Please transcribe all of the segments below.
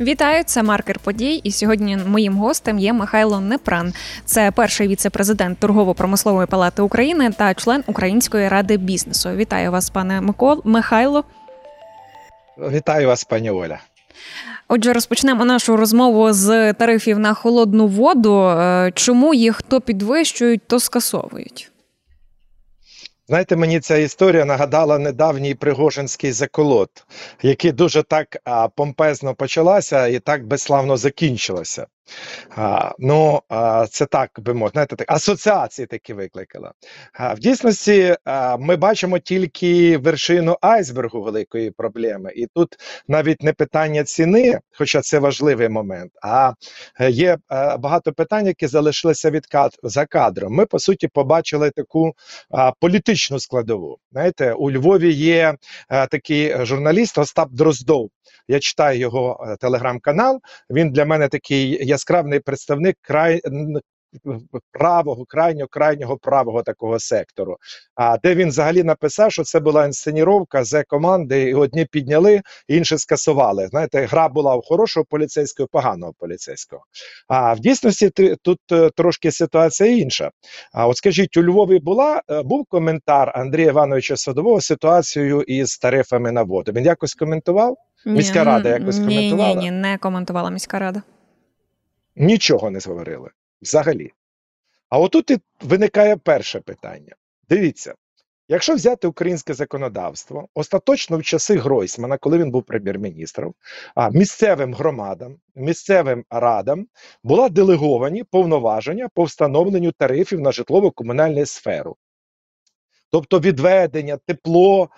Вітаю, це маркер подій. І сьогодні моїм гостем є Михайло Непран. Це перший віце-президент торгово-промислової палати України та член Української ради бізнесу. Вітаю вас, пане Микол Михайло. Вітаю вас, пані Оля. Отже, розпочнемо нашу розмову з тарифів на холодну воду. Е, чому їх то підвищують, то скасовують? Знаєте, мені ця історія нагадала недавній Пригожинський заколот, який дуже так помпезно почалася і так безславно закінчилася. А, Ну, а, це так би мовити, знаєте, так, асоціації такі викликала. А, В дійсності а, ми бачимо тільки вершину айсбергу великої проблеми, і тут навіть не питання ціни, хоча це важливий момент, а є а, багато питань, які залишилися від кад за кадром. Ми по суті побачили таку а, політичну складову. Знаєте, у Львові є а, такий журналіст Остап Дроздов. Я читаю його е, телеграм-канал. Він для мене такий яскравий представник край правого, крайнього крайнього правого такого сектору. А де він взагалі написав, що це була інсценіровка з команди, і одні підняли, інші скасували. Знаєте, гра була у хорошого поліцейського, поганого поліцейського. А в дійсності тут е, трошки ситуація інша. А от скажіть, у Львові була е, був коментар Андрія Івановича Садового ситуацією із тарифами на воду. Він якось коментував? Міська рада якось ні, коментувала? Ні, ні, не коментувала міська рада. Нічого не говорили взагалі. А отут і виникає перше питання. Дивіться, якщо взяти українське законодавство, остаточно в часи Гройсмана, коли він був прем'єр-міністром, місцевим громадам, місцевим радам була делеговані повноваження по встановленню тарифів на житлово-комунальну сферу. Тобто відведення, тепло,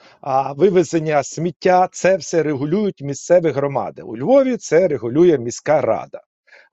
вивезення сміття це все регулюють місцеві громади. У Львові це регулює міська рада.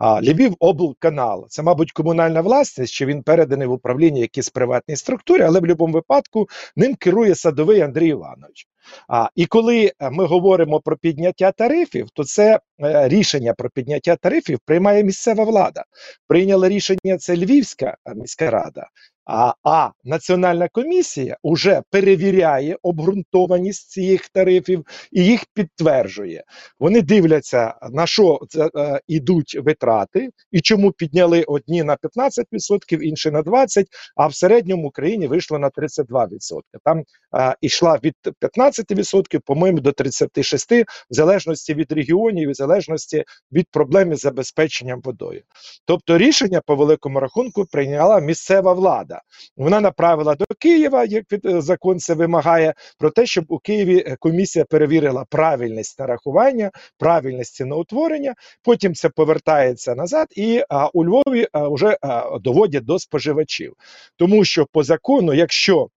Львів облканал це, мабуть, комунальна власність, що він переданий в управління якійсь приватній структурі, але в будь-якому випадку ним керує садовий Андрій Іванович. А і коли ми говоримо про підняття тарифів, то це е, рішення про підняття тарифів приймає місцева влада. Прийняла рішення це Львівська міська рада. А а Національна комісія вже перевіряє обґрунтованість цих тарифів і їх підтверджує. Вони дивляться, на що е, йдуть витрати і чому підняли одні на 15%, інші на 20%, а в середньому Україні вийшло на 32%. Там е, йшла від 15%, по-моєму, до 36%, в залежності від регіонів, в залежності від проблем з забезпеченням водою. Тобто рішення по великому рахунку прийняла місцева влада рада. Вона направила до Києва, як е, закон це вимагає, про те, щоб у Києві е, комісія перевірила правильність нарахування, правильність ціноутворення. Потім це повертається назад, і а, у Львові а, вже а, доводять до споживачів, тому що по закону, якщо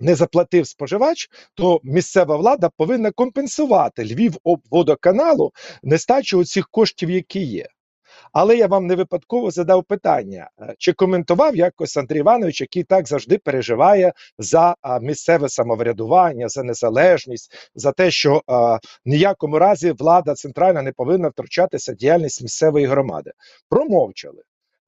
не заплатив споживач, то місцева влада повинна компенсувати Львів водоканалу нестачу цих коштів, які є. Але я вам не випадково задав питання, е, чи коментував якось Андрій Іванович, який так завжди переживає за місцеве самоврядування, за незалежність, за те, що а, ніякому разі влада центральна не повинна втручатися в діяльність місцевої громади. Промовчали.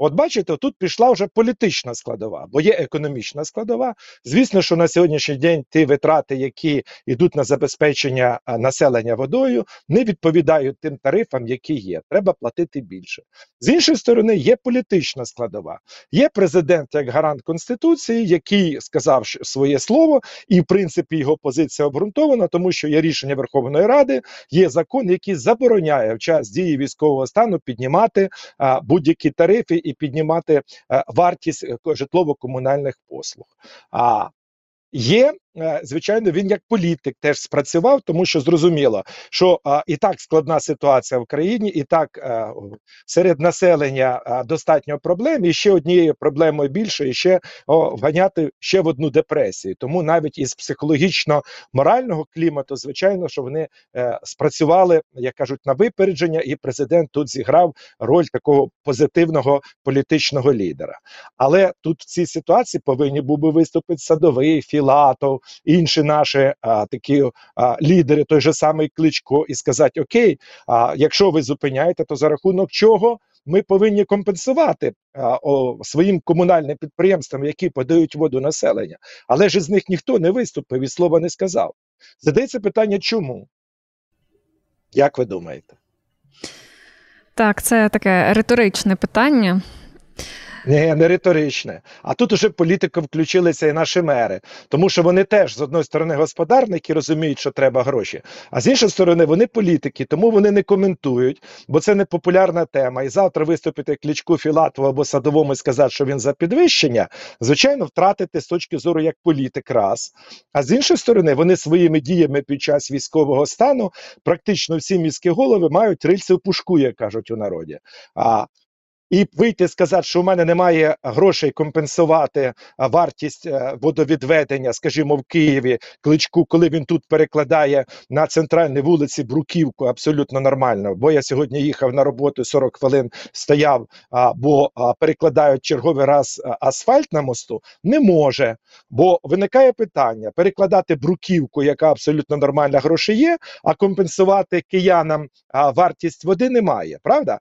От бачите, тут пішла вже політична складова, бо є економічна складова. Звісно, що на сьогоднішній день ті витрати, які йдуть на забезпечення населення водою, не відповідають тим тарифам, які є. Треба платити більше. З іншої сторони, є політична складова. Є президент як гарант конституції, який сказав своє слово, і в принципі його позиція обґрунтована, тому що є рішення Верховної Ради, є закон, який забороняє в час дії військового стану піднімати будь-які тарифи і піднімати е, вартість е, житлово-комунальних послуг. А є звичайно, він як політик теж спрацював, тому що зрозуміло, що і так складна ситуація в країні, і так е, серед населення а, достатньо проблем. І ще однією проблемою більше, і ще вганяти ще в одну депресію. Тому навіть із психологічно-морального клімату, звичайно, що вони е, спрацювали, як кажуть, на випередження, і президент тут зіграв роль такого позитивного політичного лідера. Але тут в цій ситуації повинні був би виступити садовий Філатов інші наші а, такі а, лідери, той же самий Кличко, і сказати: Окей, а якщо ви зупиняєте, то за рахунок чого? Ми повинні компенсувати а, о, своїм комунальним підприємствам, які подають воду населення, але ж з них ніхто не виступив і слова не сказав. Задається питання, чому? Як ви думаєте? Так, це таке риторичне питання. Ні, не риторичне. А тут уже політико включилися і наші мери, тому що вони теж з одної сторони господарники розуміють, що треба гроші, а з іншої сторони вони політики, тому вони не коментують, бо це не популярна тема. І завтра виступити клічку Філатову або садовому і сказати, що він за підвищення, звичайно, втратити з точки зору як політик раз. А з іншої сторони, вони своїми діями під час військового стану практично всі міські голови мають рильце в пушку, як кажуть у народі. А і вийти сказати, що у мене немає грошей компенсувати вартість е, водовідведення, скажімо, в Києві кличку, коли він тут перекладає на центральній вулиці Бруківку, абсолютно нормально. Бо я сьогодні їхав на роботу 40 хвилин стояв, бо перекладають черговий раз асфальт на мосту, не може. Бо виникає питання: перекладати бруківку, яка абсолютно нормальна гроші є, а компенсувати киянам вартість води немає, правда?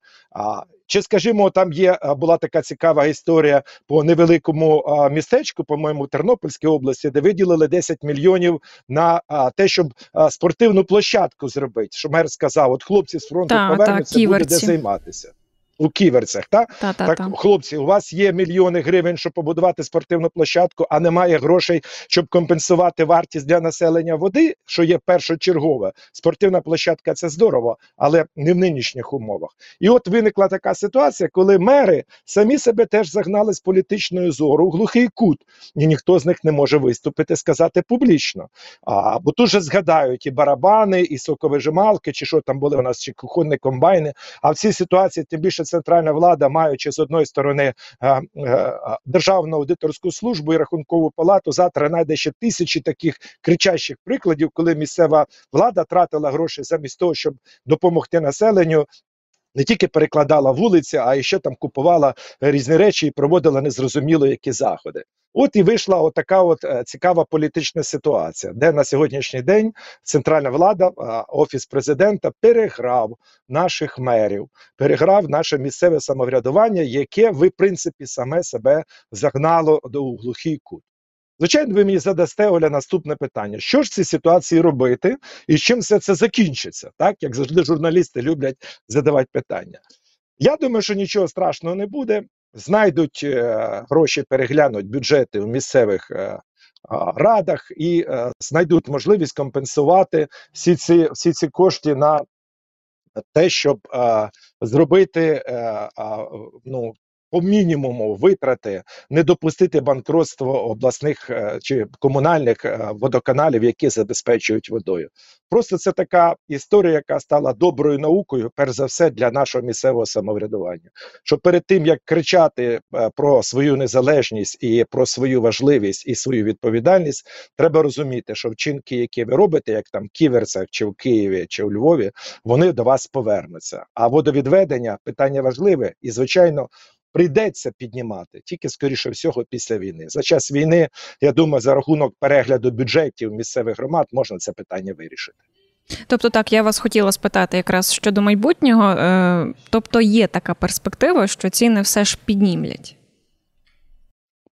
Чи, скажімо, там є була така цікава історія по невеликому містечку, по-моєму, Тернопільській області, де виділили 10 мільйонів на те, щоб спортивну площадку зробити. Що мер сказав: от хлопці з фронту повернуться, буде де займатися у ківерцях. Та? Та, та, так, та. хлопці, у вас є мільйони гривень, щоб побудувати спортивну площадку, а немає грошей, щоб компенсувати вартість для населення води, що є першочергове. Спортивна площадка це здорово, але не в нинішніх умовах. І от виникла така ситуація, коли мери самі себе теж загнали з політичною зору у глухий кут, і ніхто з них не може виступити, сказати публічно. А, Бо тут же згадають і барабани, і соковижималки, чи що там були у нас, чи кухонні комбайни. А в цій ситуації тим більше центральна влада, маючи з одної сторони е, е, державну аудиторську службу і рахункову палату, завтра знайде ще тисячі таких кричащих прикладів, коли місцева влада тратила гроші замість того, щоб допомогти населенню. Не тільки перекладала вулиці, а і ще там купувала різні речі і проводила незрозуміло які заходи. От і вийшла отака от е, цікава політична ситуація, де на сьогоднішній день центральна влада, е, офіс президента переграв наших мерів, переграв наше місцеве самоврядування, яке в принципі, саме себе загнало до глухий кут. Звичайно, ви мені задасте Оля наступне питання: що ж в цій ситуації робити, і чим все це закінчиться? Так як завжди, журналісти люблять задавати питання. Я думаю, що нічого страшного не буде знайдуть е, гроші, переглянуть бюджети в місцевих е, радах і е, знайдуть можливість компенсувати всі ці всі ці кошти на те, щоб зробити ну по мінімуму витрати, не допустити банкротство обласних е, чи комунальних е, водоканалів, які забезпечують водою. Просто це така історія, яка стала доброю наукою, перш за все, для нашого місцевого самоврядування. Що перед тим як кричати е, про свою незалежність і про свою важливість і свою відповідальність, треба розуміти, що вчинки, які ви робите, як там в Ківерцях, чи в Києві, чи в Львові, вони до вас повернуться. А водовідведення питання важливе і звичайно прийдеться піднімати тільки скоріше всього після війни. За час війни я думаю, за рахунок перегляду бюджетів місцевих громад можна це питання вирішити. Тобто, так я вас хотіла спитати якраз щодо майбутнього. Е, тобто, є така перспектива, що ціни все ж піднімлять.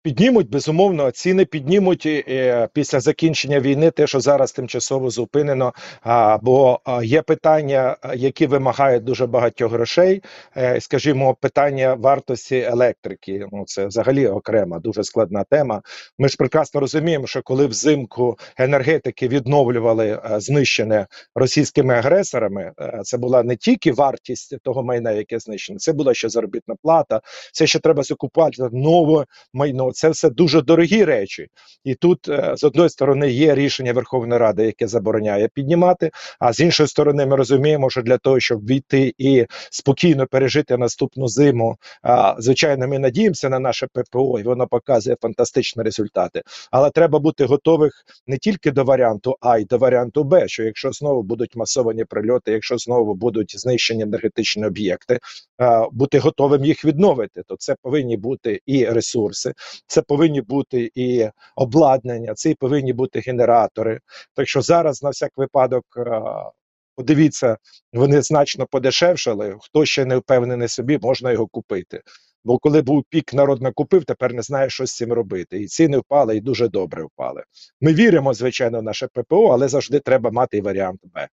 Піднімуть безумовно, ціни піднімуть е, після закінчення війни, те, що зараз тимчасово зупинено. Бо є питання, які вимагають дуже багатьох грошей. Е, скажімо, питання вартості електрики. Ну це взагалі окрема, дуже складна тема. Ми ж прекрасно розуміємо, що коли взимку енергетики відновлювали е, знищене російськими агресорами, це була не тільки вартість того майна, яке знищено, це була ще заробітна плата. Це ще треба закупати нове майно це все дуже дорогі речі, і тут е, з одної сторони є рішення Верховної Ради, яке забороняє піднімати. А з іншої сторони, ми розуміємо, що для того, щоб війти і спокійно пережити наступну зиму, звичайно, ми надіємося на наше ППО, і воно показує фантастичні результати. Але треба бути готових не тільки до варіанту А, й до варіанту Б. Що якщо знову будуть масовані прильоти, якщо знову будуть знищені енергетичні об'єкти, бути готовим їх відновити, то це повинні бути і ресурси, це повинні бути і обладнання, це і повинні бути генератори. Так що зараз на всяк випадок. Е, подивіться, вони значно подешевшали. Хто ще не впевнений собі, можна його купити. Бо коли був пік, народ накупив, тепер не знає, що з цим робити. І ціни впали, і дуже добре впали. Ми віримо, звичайно, в наше ППО, але завжди треба мати і варіант Б.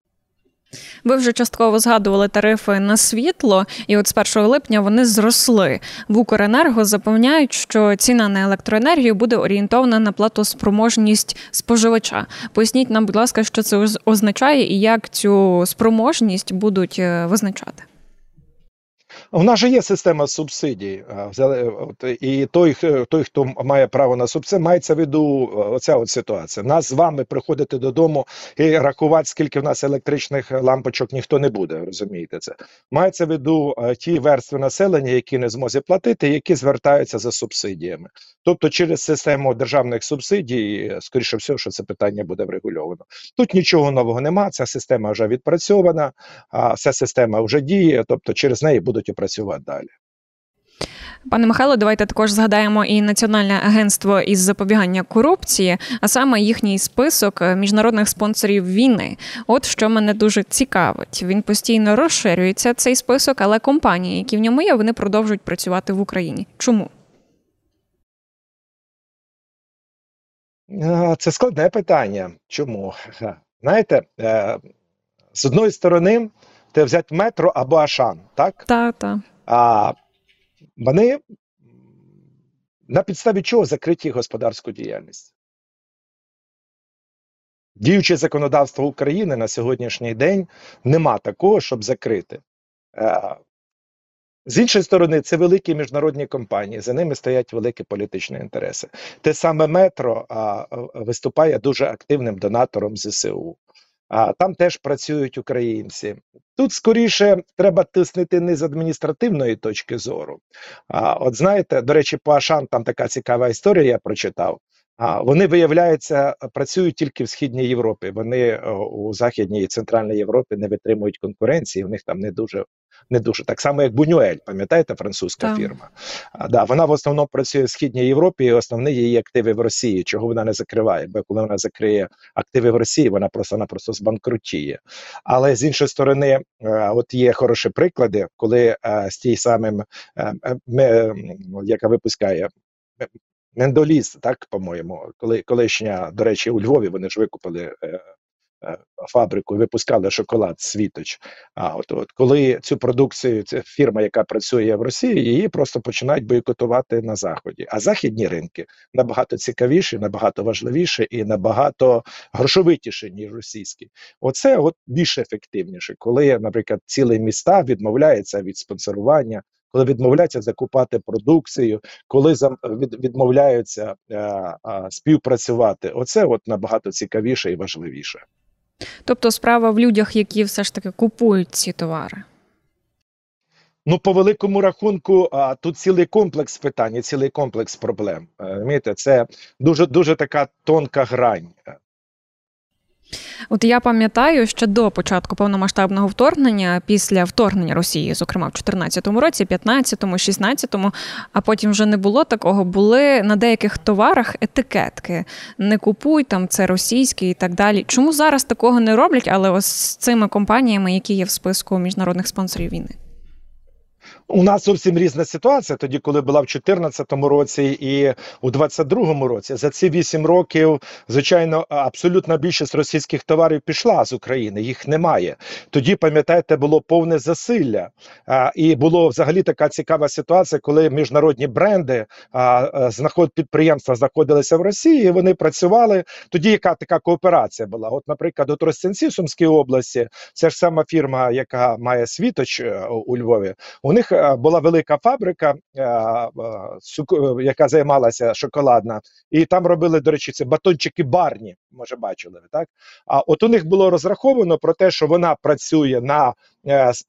Ви вже частково згадували тарифи на світло, і от з 1 липня вони зросли. В Укренерго запевняють, що ціна на електроенергію буде орієнтована на платоспроможність споживача. Поясніть нам, будь ласка, що це означає і як цю спроможність будуть е, визначати. У нас же є система субсидій. І той, той, хто має право на субсидію, мається в виду оця от ситуація. Нас з вами приходити додому і рахувати, скільки в нас електричних лампочок ніхто не буде. Розумієте це? Мається в виду ті верстви населення, які не змозі платити, які звертаються за субсидіями. Тобто, через систему державних субсидій, скоріше всього, що це питання буде врегульовано. Тут нічого нового нема. Ця система вже відпрацьована, а вся система вже діє, тобто через неї будуть працювати далі. Пане Михайло, давайте також згадаємо і Національне агентство із запобігання корупції, а саме їхній список міжнародних спонсорів війни. От що мене дуже цікавить. Він постійно розширюється цей список, але компанії, які в ньому є, вони продовжують працювати в Україні. Чому? Це складне питання. Чому? Знаєте, е, з одної сторони, те взяти метро або Ашан, так? Так, так. А вони на підставі чого закриті господарську діяльність? Діюче законодавство України на сьогоднішній день нема такого, щоб закрити. Е, з іншої сторони, це великі міжнародні компанії, за ними стоять великі політичні інтереси. Те саме метро а, виступає дуже активним донатором ЗСУ. А там теж працюють українці. Тут скоріше треба тиснити не з адміністративної точки зору. А от знаєте, до речі, по Ашан там така цікава історія. Я прочитав. А вони виявляється, працюють тільки в східній Європі. Вони у західній і центральній Європі не витримують конкуренції. У них там не дуже не дуже так само, як Бунюель, пам'ятаєте, французька так. фірма. А, да, Вона в основному працює в східній Європі. і Основні її активи в Росії. Чого вона не закриває? Бо коли вона закриє активи в Росії, вона просто вона просто збанкрутіє. Але з іншої сторони, е, от є хороші приклади, коли е, з тій самим, е, яка випускає. Мендоліз, так по-моєму, коли колишня, до речі, у Львові вони ж викупили Е, фабрику і випускали шоколад світоч. А от от коли цю продукцію, ця фірма, яка працює в Росії, її просто починають бойкотувати на заході. А західні ринки набагато цікавіші, набагато важливіші і набагато грошовитіші, ніж російські. Оце от більш ефективніше, коли, наприклад, цілі міста відмовляються від спонсорування. Коли відмовляються закупати продукцію, коли відмовляються е, співпрацювати, оце от набагато цікавіше і важливіше. Тобто справа в людях, які все ж таки купують ці товари. Ну, по великому рахунку, а, тут цілий комплекс питань, цілий комплекс проблем. Е, Це дуже дуже така тонка грань. От я пам'ятаю, що до початку повномасштабного вторгнення, після вторгнення Росії, зокрема в 2014 році, 15-му, 16-му, а потім вже не було такого. Були на деяких товарах етикетки. Не купуй там це російське і так далі. Чому зараз такого не роблять? Але ось з цими компаніями, які є в списку міжнародних спонсорів війни. У нас зовсім різна ситуація. Тоді, коли була в 2014 році і у 2022 році, за ці 8 років, звичайно, абсолютна більшість російських товарів пішла з України. Їх немає. Тоді пам'ятаєте, було повне засилля, а, і було взагалі така цікава ситуація, коли міжнародні бренди а, знаход підприємства знаходилися в Росії. і Вони працювали. Тоді яка така кооперація була? От, наприклад, у Тростянці Сумській області, це ж сама фірма, яка має світоч е, у Львові. У них Е, була велика фабрика, е, е, яка займалася шоколадна, і там робили, до речі, це батончики барні. Може, бачили так? А от у них було розраховано про те, що вона працює на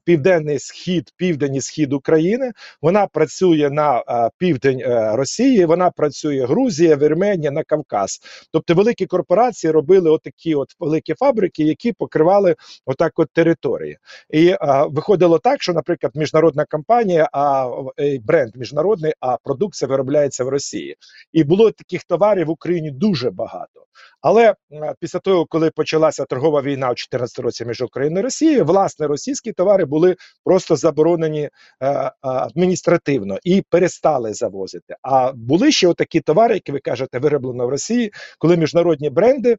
південний схід, південний схід України. Вона працює на е, південь е, Росії. Вона працює Грузія, Вірменія на Кавказ. Тобто великі корпорації робили отакі от великі фабрики, які покривали отак от території. І виходило так, що, наприклад, міжнародна компанія, а бренд міжнародний, а продукція виробляється в Росії. І було таких товарів в Україні дуже багато. Але після того, коли почалася торгова війна у 2014 році між Україною і Росією, власне, російські товари були просто заборонені е, адміністративно і перестали завозити. А були ще отакі товари, які ви кажете, вироблено в Росії, коли міжнародні бренди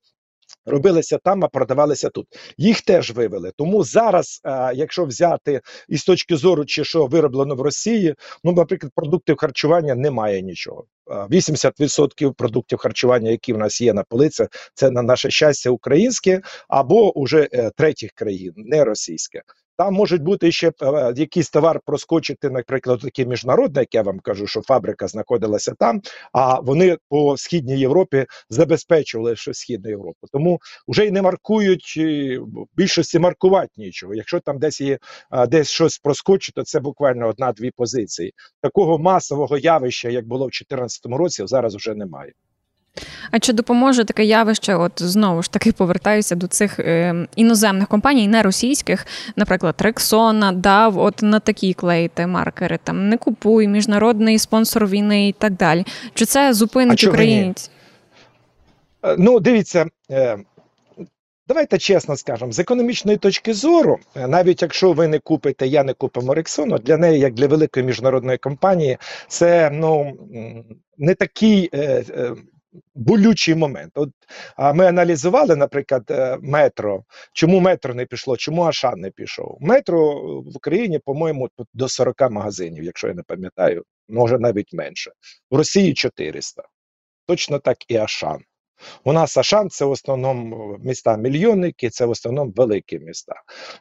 Робилися там, а продавалися тут. Їх теж вивели. Тому зараз, е, якщо взяти із точки зору, чи що вироблено в Росії, ну, наприклад, продуктів харчування немає нічого. Е, 80% продуктів харчування, які в нас є на полицях, це на наше щастя українське або уже е, третіх країн, не російське. Там можуть бути ще е, якийсь товар проскочити, наприклад, такий міжнародний, як я вам кажу, що фабрика знаходилася там, а вони по східній Європі забезпечували що східну Європу. Тому вже й не маркують більшості маркувати нічого. Якщо там десь є десь щось проскочить, то це буквально одна-дві позиції. Такого масового явища, як було в 2014 році, зараз вже немає. А чи допоможе таке явище? От знову ж таки повертаюся до цих е, іноземних компаній, не російських, наприклад, Рексона давати на такі клеїти маркери. Там не купуй, міжнародний спонсор війни і так далі. Чи це зупинить українців? Е, Ну, дивіться, е, давайте чесно скажемо, з економічної точки зору, е, навіть якщо ви не купите, я не купимо Рексону, для неї, як для великої міжнародної компанії, це ну не такий. Е, е, Болючий момент. От ми аналізували, наприклад, е, метро. Чому метро не пішло? Чому Ашан не пішов? Метро в Україні, по-моєму, до 40 магазинів, якщо я не пам'ятаю, може навіть менше. В Росії 400. Точно так і Ашан. У нас Ашан це в основному міста мільйонники, це в основному великі міста.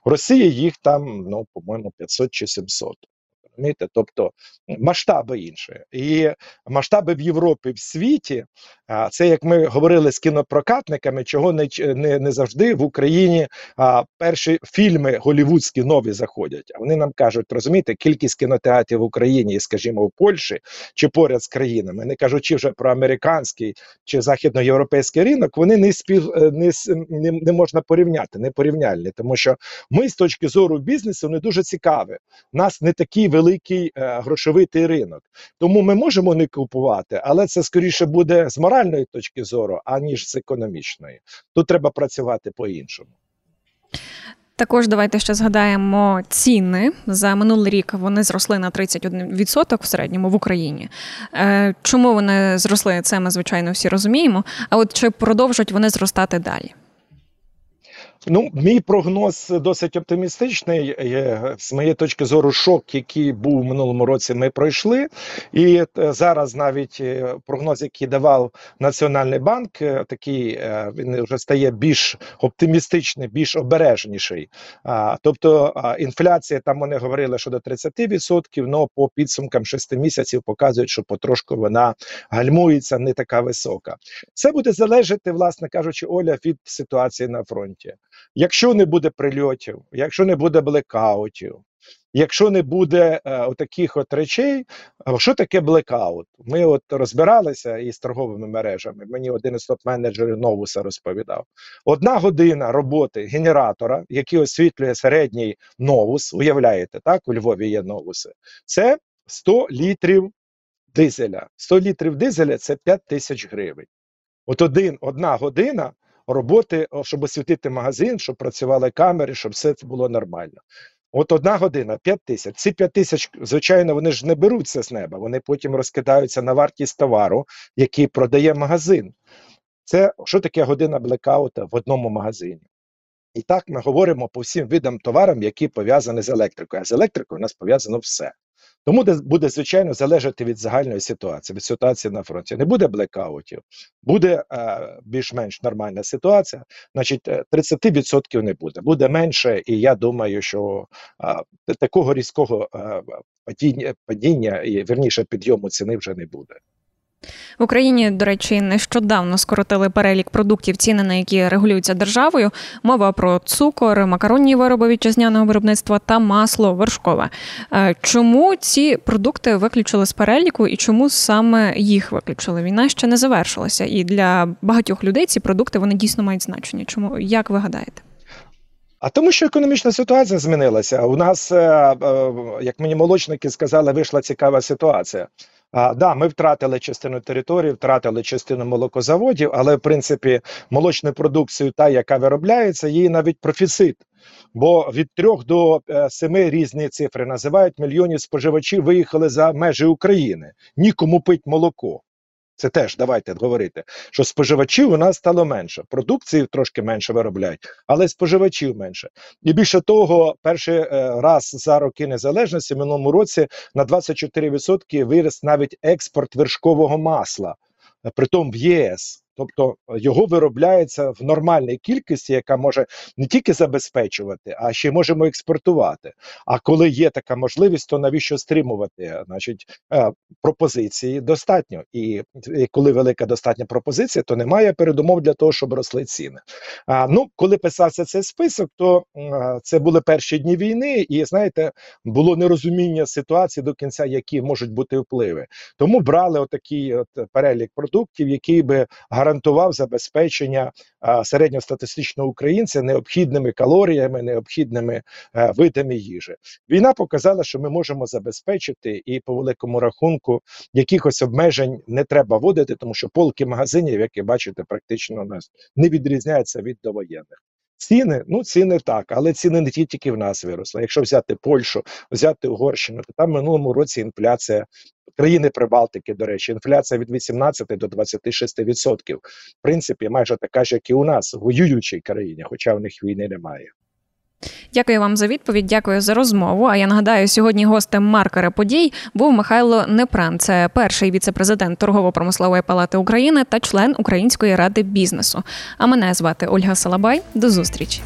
В Росії їх там, ну, по-моєму, 500 чи 700. Розумієте? Тобто масштаби інші. І масштаби в Європі, в світі, це як ми говорили з кінопрокатниками, чого не, не, не завжди в Україні а, перші фільми голівудські нові заходять. А вони нам кажуть, розумієте, кількість кінотеатрів в Україні, скажімо, в Польщі чи поряд з країнами, не кажучи вже про американський чи західноєвропейський ринок, вони не спів е, не, не, не можна порівняти, не порівняльні, тому що ми з точки зору бізнесу не дуже цікаві. Нас не такий великий е, грошовитий ринок. Тому ми можемо не купувати, але це скоріше буде з моральної точки зору, аніж з економічної. Тут треба працювати по-іншому. Також давайте ще згадаємо ціни за минулий рік. Вони зросли на 31% в середньому в Україні. Е, Чому вони зросли? Це ми звичайно всі розуміємо. А от чи продовжують вони зростати далі? Ну, мій прогноз досить оптимістичний. Е, З моєї точки зору, шок, який був у минулому році, ми пройшли. І е, зараз навіть е, прогноз, який давав Національний банк, такий він вже стає більш оптимістичний, більш обережніший. Тобто інфляція, там вони говорили, що до 30%, але по підсумкам 6 місяців показують, що потрошку вона гальмується, не така висока. Це буде залежати, власне кажучи, Оля від ситуації на фронті. Якщо не буде прильотів, якщо не буде блекаутів, якщо не буде е, отаких от речей, що таке блекаут? Ми от розбиралися із торговими мережами. Мені один із топ-менеджерів Новуса розповідав. Одна година роботи генератора, який освітлює середній новус, уявляєте, так? У Львові є новуси. Це 100 літрів дизеля. 100 літрів дизеля це 5 тисяч гривень. От один, одна година роботи, щоб освітити магазин, щоб працювали камери, щоб все це було нормально. От одна година 5 тисяч. Ці 5 тисяч, звичайно, вони ж не беруться з неба. Вони потім розкидаються на вартість товару, який продає магазин. Це що таке година блекаута в одному магазині? І так ми говоримо по всім видам товарам, які пов'язані з електрикою. А з електрикою у нас пов'язано все. Тому де- буде, звичайно, залежати від загальної ситуації, від ситуації на фронті. Не буде блекаутів, буде е, більш-менш нормальна ситуація. Значить, е, 30% не буде, буде менше, і я думаю, що е, такого різкого е, падіння, падіння і верніше підйому ціни вже не буде. В Україні, до речі, нещодавно скоротили перелік продуктів, ціни на які регулюються державою. Мова про цукор, макаронні вироби вітчизняного виробництва та масло вершкове. Е, Чому ці продукти виключили з переліку і чому саме їх виключили? Війна ще не завершилася, і для багатьох людей ці продукти вони дійсно мають значення. Чому як ви гадаєте? А тому, що економічна ситуація змінилася. У нас, е, е, як мені молочники сказали, вийшла цікава ситуація. А, да, ми втратили частину території, втратили частину молокозаводів, але в принципі молочну продукцію, та яка виробляється, її навіть профіцит. Бо від трьох до семи різні цифри називають мільйонів споживачів виїхали за межі України. Нікому пить молоко. Це теж давайте говорити, що споживачів у нас стало менше. Продукції трошки менше виробляють, але споживачів менше. І більше того, перший е, раз за роки незалежності в минулому році на 24% виріс навіть експорт вершкового масла, е, притом в ЄС. Тобто його виробляється в нормальній кількості, яка може не тільки забезпечувати, а ще можемо експортувати. А коли є така можливість, то навіщо стримувати? Значить, е, пропозиції достатньо. І, і коли велика достатня пропозиція, то немає передумов для того, щоб росли ціни. А ну, коли писався цей список, то е, це були перші дні війни, і знаєте, було нерозуміння ситуації до кінця, які можуть бути впливи. Тому брали отакий от перелік продуктів, який би гарантував забезпечення середньостатистичного українця необхідними калоріями, необхідними видами їжі. Війна показала, що ми можемо забезпечити, і по великому рахунку якихось обмежень не треба вводити, тому що полки магазинів, які бачите, практично у нас не відрізняються від довоєнних. Ціни, ну ціни так, але ціни не тільки в нас виросли. Якщо взяти Польщу, взяти Угорщину, то там минулому році інфляція країни Прибалтики, до речі, інфляція від 18 до 26%. В принципі, майже така ж, як і у нас, в воюючій країні, хоча в них війни немає. Дякую вам за відповідь. Дякую за розмову. А я нагадаю, сьогодні гостем маркера подій був Михайло Непран. Це перший віце-президент торгово-промислової палати України та член Української ради бізнесу. А мене звати Ольга Салабай. До зустрічі.